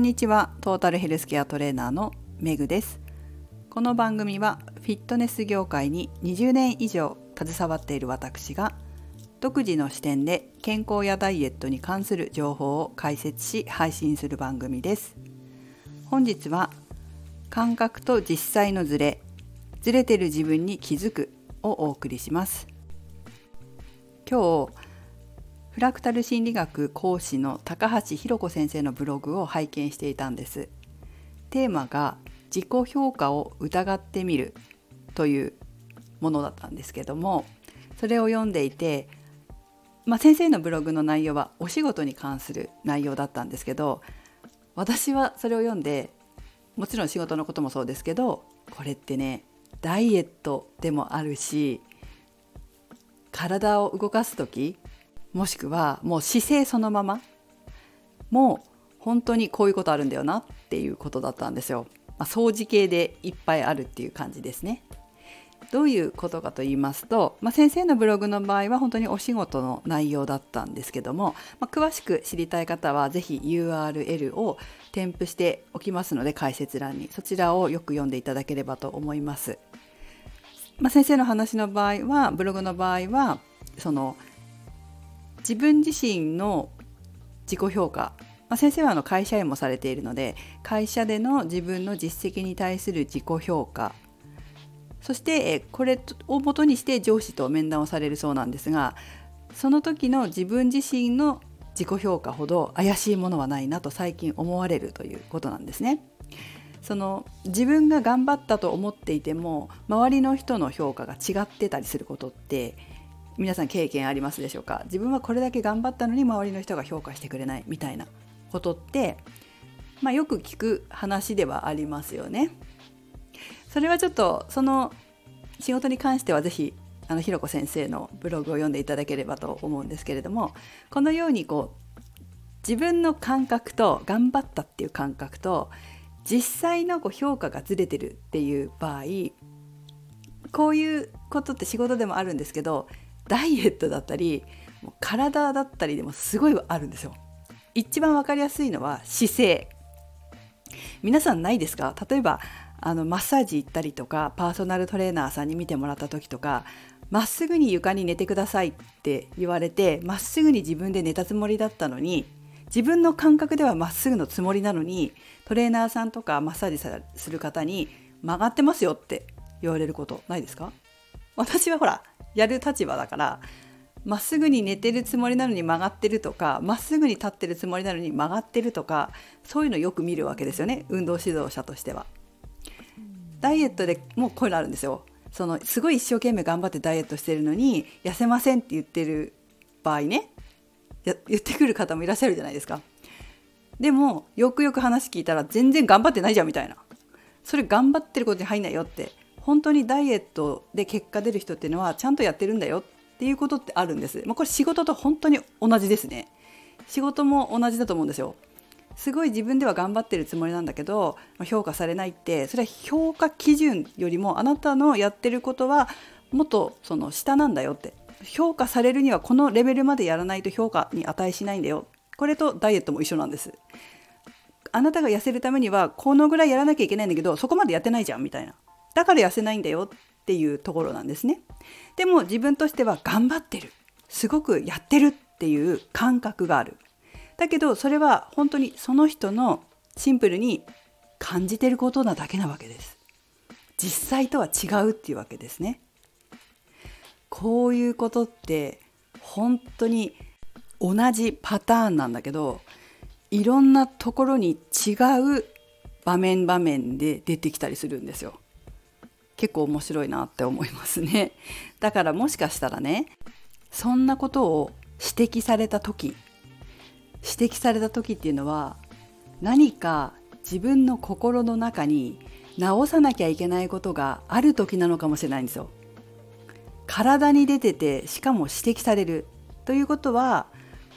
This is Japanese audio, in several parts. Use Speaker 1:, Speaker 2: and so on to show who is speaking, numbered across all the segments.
Speaker 1: んにちは。トータルヘルスケアトレーナーのメグです。この番組はフィットネス業界に20年以上携わっている私が独自の視点で健康やダイエットに関する情報を解説し配信する番組です。本日は感覚と実際のズレずれてる自分に気づくをお送りします。今日フラクタル心理学講師の高橋弘子先生のブログを拝見していたんです。テーマが自己評価を疑ってみるというものだったんですけどもそれを読んでいて、まあ、先生のブログの内容はお仕事に関する内容だったんですけど私はそれを読んでもちろん仕事のこともそうですけどこれってねダイエットでもあるし体を動かす時もしくはもう姿勢そのままもう本当にこういうことあるんだよなっていうことだったんですよ。まあ、掃除系でいっぱいあるっていう感じですね。どういうことかと言いますと、まあ、先生のブログの場合は本当にお仕事の内容だったんですけども、まあ、詳しく知りたい方は是非 URL を添付しておきますので解説欄にそちらをよく読んでいただければと思います。まあ、先生の話の場合はブログの場合はその自分自身の自己評価、まあ、先生はあの会社員もされているので会社での自分の実績に対する自己評価そしてこれをもとにして上司と面談をされるそうなんですがその時の自分自身の自己評価ほど怪しいものはないなと最近思われるということなんですね。その自分が頑張ったと思っていても周りの人の評価が違ってたりすることって皆さん経験ありますでしょうか？自分はこれだけ頑張ったのに周りの人が評価してくれないみたいなことって、まあ、よく聞く話ではありますよね。それはちょっとその仕事に関しては是非あのひろこ先生のブログを読んでいただければと思うんですけれどもこのようにこう自分の感覚と頑張ったっていう感覚と実際のこう評価がずれてるっていう場合こういうことって仕事でもあるんですけどダイエットだったり体だったりでもすごいあるんですよ。一番分かりやすいのは姿勢。皆さんないですか？例えばあのマッサージ行ったりとかパーソナルトレーナーさんに見てもらった時とかまっすぐに床に寝てくださいって言われてまっすぐに自分で寝たつもりだったのに自分の感覚ではまっすぐのつもりなのにトレーナーさんとかマッサージする方に曲がってますよって言われることないですか？私はほらやる立場だからまっすぐに寝てるつもりなのに曲がってるとかまっすぐに立ってるつもりなのに曲がってるとかそういうのよく見るわけですよね運動指導者としては。ダイエットでもうこういうのあるんですよ。そのすごい一生懸命頑張ってダイエットしてるのに痩せませんって言ってる場合ね言ってくる方もいらっしゃるじゃないですか。でもよくよく話聞いたら全然頑張ってないじゃんみたいな。それ頑張ってることに入んないよって本当にダイエットで結果出る人っていうのはちゃんとやってるんだよっていうことってあるんです。まあ、これ仕事と本当に同じですね。仕事も同じだと思うんですよ。すごい自分では頑張ってるつもりなんだけど評価されないってそれは評価基準よりもあなたのやってることはもっとその下なんだよって評価されるにはこのレベルまでやらないと評価に値しないんだよこれとダイエットも一緒なんですあなたが痩せるためにはこのぐらいやらなきゃいけないんだけどそこまでやってないじゃんみたいなだから痩せないんだよっていうところなんですね。でも自分としては頑張ってるすごくやってるっていう感覚がある。だけどそれは本当にその人のシンプルに感じてることなだけなわけです。実際とは違うっていうわけですね。こういうことって本当に同じパターンなんだけどいろんなところに違う場面場面で出てきたりするんですよ。結構面白いなって思いますね。だからもしかしたらねそんなことを指摘された時指摘された時っていうのは何か自分の心の中に直さなきゃいけないことがある時なのかもしれないんですよ。体に出ててしかも指摘されるということは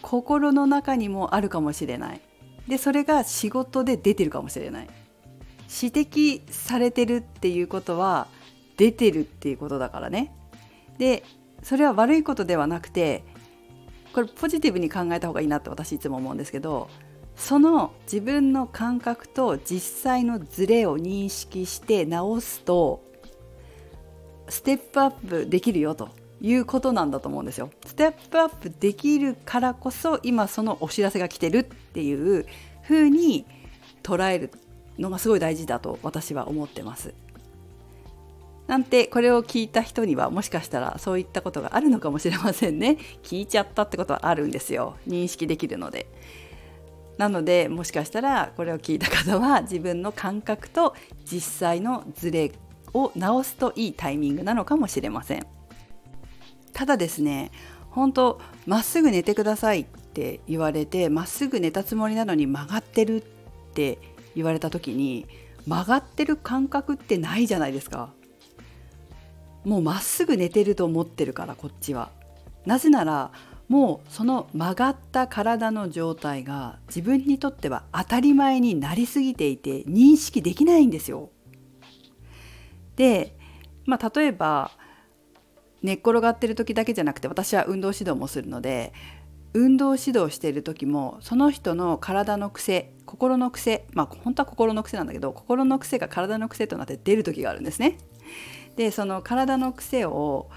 Speaker 1: 心の中にもあるかもしれない。でそれが仕事で出てるかもしれない。指摘されてるっていうことは出てるっていうことだからね。でそれは悪いことではなくてこれポジティブに考えた方がいいなって私いつも思うんですけどその自分の感覚と実際のズレを認識して直すとステップアップできるよということなんだと思うんですよ。ステップアップできるからこそ今そのお知らせが来てるっていう風に捉えるのがすごい大事だと私は思ってます。なんてこれを聞いた人にはもしかしたらそういったことがあるのかもしれませんね。聞いちゃったってことはあるんですよ。認識できるので。なのでもしかしたらこれを聞いた方は自分の感覚と実際のズレを直すといいタイミングなのかもしれません。ただですね本当まっすぐ寝てくださいって言われてまっすぐ寝たつもりなのに曲がってるって言われた時に曲がってる感覚ってないじゃないですかもうまっすぐ寝てると思ってるからこっちはなぜならもうその曲がった体の状態が自分にとっては当たり前になりすぎていて認識できないんですよ。で、まあ、例えば寝っ転がってる時だけじゃなくて私は運動指導もするので運動指導している時もその人の体の癖心の癖まあ本当は心の癖なんだけど心の癖が体の癖となって出る時があるんですね。でその体の癖を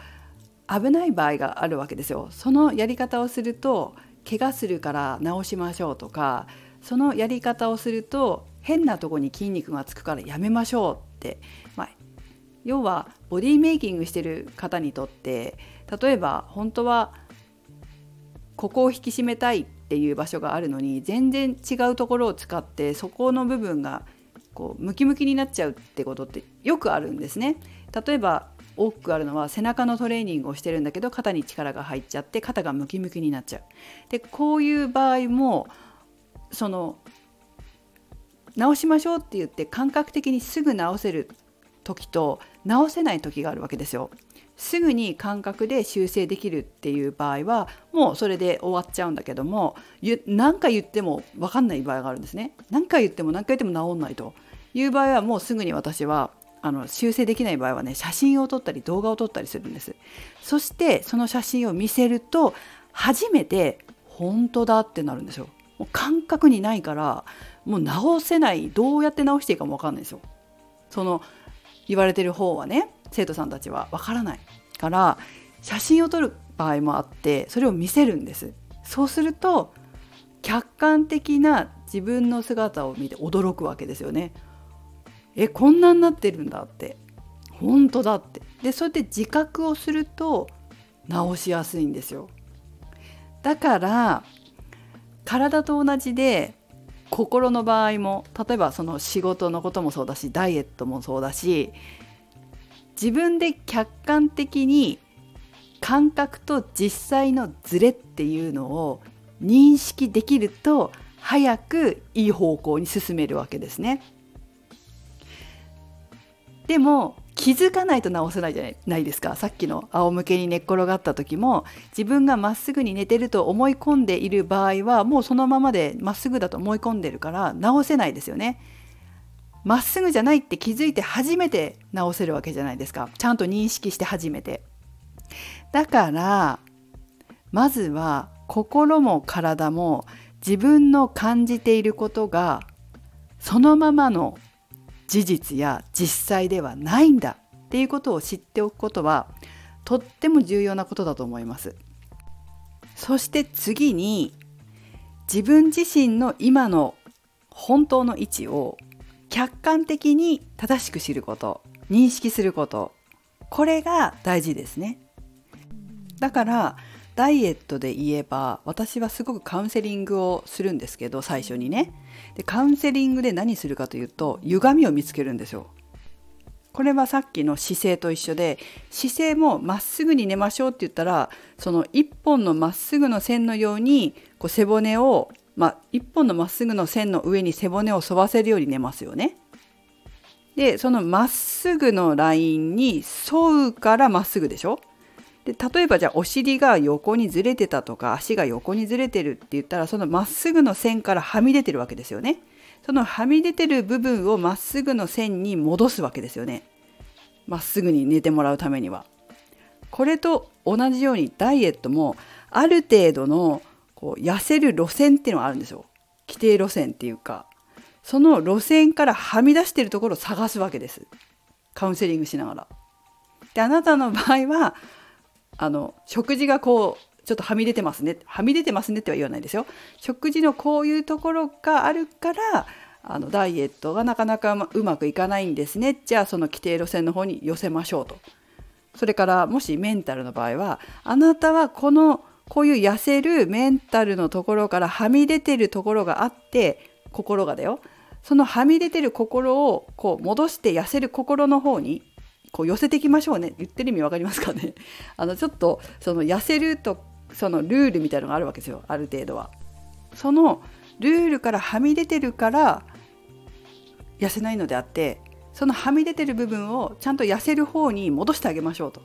Speaker 1: 危ない場合があるわけですよ。そのやり方をすると怪我するから治しましょうとかそのやり方をすると変なとこに筋肉がつくからやめましょうって、まあ、要はボディメイキングしてる方にとって例えば本当はここを引き締めたいっていう場所があるのに全然違うところを使ってそこの部分がこうムキムキになっちゃうってことってよくあるんですね。例えば多くあるのは背中のトレーニングをしてるんだけど肩に力が入っちゃって肩がムキムキになっちゃう。でこういう場合もその直しましょうって言って感覚的にすぐ直せる時と直せない時があるわけですよ。すぐに感覚で修正できるっていう場合はもうそれで終わっちゃうんだけども何回言っても分かんない場合があるんですね。何回言っても何回言っても治んないという場合はもうすぐに私はあの修正できない場合はね写真を撮ったり動画を撮ったりするんです。そしてその写真を見せると初めて本当だってなるんですよ。もう感覚にないからもう直せないどうやって直していいかも分かんないですよ。その言われてる方はね。生徒さんたちは分からないから写真を撮る場合もあってそれを見せるんです。そうすると客観的な自分の姿を見て驚くわけですよね。えこんなになってるんだって。本当だって。でそうやって自覚をすると治しやすいんですよ。だから体と同じで心の場合も例えばその仕事のこともそうだしダイエットもそうだし自分で客観的に感覚と実際のズレっていうのを認識できると早くいい方向に進めるわけですね。でも気づかないと直せないじゃないですかさっきの仰向けに寝っ転がった時も自分がまっすぐに寝てると思い込んでいる場合はもうそのままでまっすぐだと思い込んでるから直せないですよね。まっすぐじゃないって気づいて初めて直せるわけじゃないですかちゃんと認識して初めて。だからまずは心も体も自分の感じていることがそのままの事実や実際ではないんだっていうことを知っておくことはとっても重要なことだと思います。そして次に自分自身の今の本当の位置を客観的に正しく知ること認識すること。これが大事ですね。だからダイエットで言えば私はすごくカウンセリングをするんですけど最初にね。でカウンセリングで何するかというと歪みを見つけるんですよ。これはさっきの姿勢と一緒で姿勢もまっすぐに寝ましょうって言ったらその一本のまっすぐの線のようにこう背骨をまあ、一本のまっすぐの線の上に背骨を沿わせるように寝ますよね。でそのまっすぐのラインに沿うからまっすぐでしょ？で例えばじゃあお尻が横にずれてたとか足が横にずれてるって言ったらそのまっすぐの線からはみ出てるわけですよね。そのはみ出てる部分をまっすぐの線に戻すわけですよね。まっすぐに寝てもらうためには。これと同じようにダイエットもある程度のこう痩せる路線っていうのがあるんですよ。規定路線っていうか。その路線からはみ出してるところを探すわけです。カウンセリングしながら。であなたの場合はあの食事がこうちょっとはみ出てますね。はみ出てますねっては言わないですよ。食事のこういうところがあるからあのダイエットがなかなかうまくいかないんですね。じゃあその規定路線の方に寄せましょうと。それからもしメンタルの場合はあなたはこのこういう痩せるメンタルのところからはみ出てるところがあって心がだよ。そのはみ出てる心をこう戻して痩せる心の方にこう寄せていきましょうね。言ってる意味分かりますかね？あのちょっとその痩せるとそのルールみたいのがあるわけですよ。ある程度は。そのルールからはみ出てるから痩せないのであってそのはみ出てる部分をちゃんと痩せる方に戻してあげましょうと。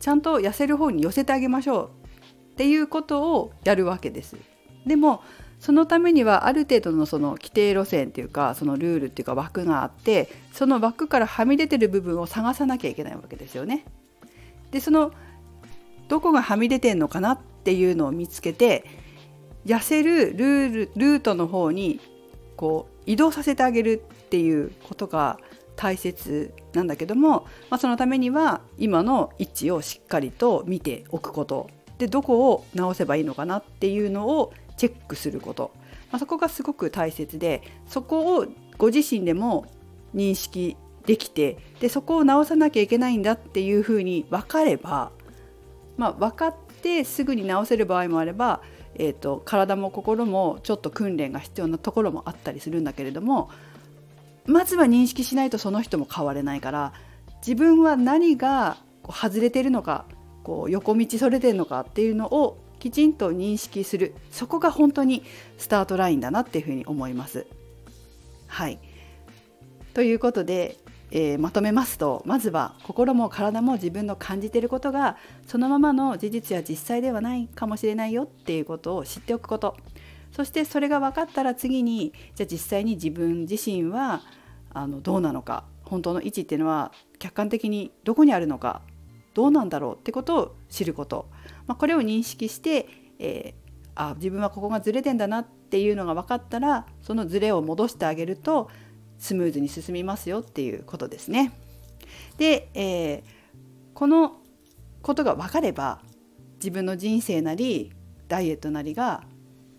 Speaker 1: ちゃんと痩せる方に寄せてあげましょう。っていうことをやるわけです。でもそのためにはある程度のその規定路線っていうかそのルールっていうか枠があってその枠からはみ出てる部分を探さなきゃいけないわけですよね。でそのどこがはみ出てんのかなっていうのを見つけて痩せるルールルートの方にこう移動させてあげるっていうことが大切なんだけども、まあ、そのためには今の位置をしっかりと見ておくことでどこを直せばいいのかなっていうのをチェックすること、まあ、そこがすごく大切でそこをご自身でも認識できてでそこを直さなきゃいけないんだっていうふうに分かればまあ、分かってすぐに治せる場合もあれば、えーと、体も心もちょっと訓練が必要なところもあったりするんだけれどもまずは認識しないとその人も変われないから自分は何が外れてるのかこう横道それてるのかっていうのをきちんと認識する。そこが本当にスタートラインだなっていうふうに思います。はい。ということでえー、まとめますとまずは心も体も自分の感じてることがそのままの事実や実際ではないかもしれないよっていうことを知っておくこと。そしてそれが分かったら次にじゃあ実際に自分自身はあのどうなのか本当の位置っていうのは客観的にどこにあるのかどうなんだろうってことを知ること、まあ、これを認識して、えー、あ自分はここがずれてんだなっていうのが分かったらそのずれを戻してあげるとスムーズに進みますよっていうことですね。で、えー、このことが分かれば自分の人生なりダイエットなりが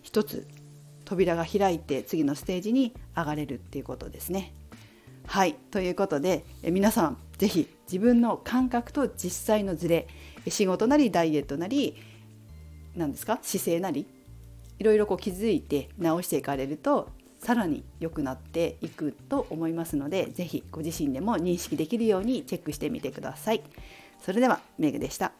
Speaker 1: 一つ扉が開いて次のステージに上がれるっていうことですね。はいということで皆さん是非自分の感覚と実際のズレ仕事なりダイエットなり何ですか姿勢なりいろいろこう気づいて直していかれるとさらに良くなっていくと思いますので是非ご自身でも認識できるようにチェックしてみてください。それではメグでした。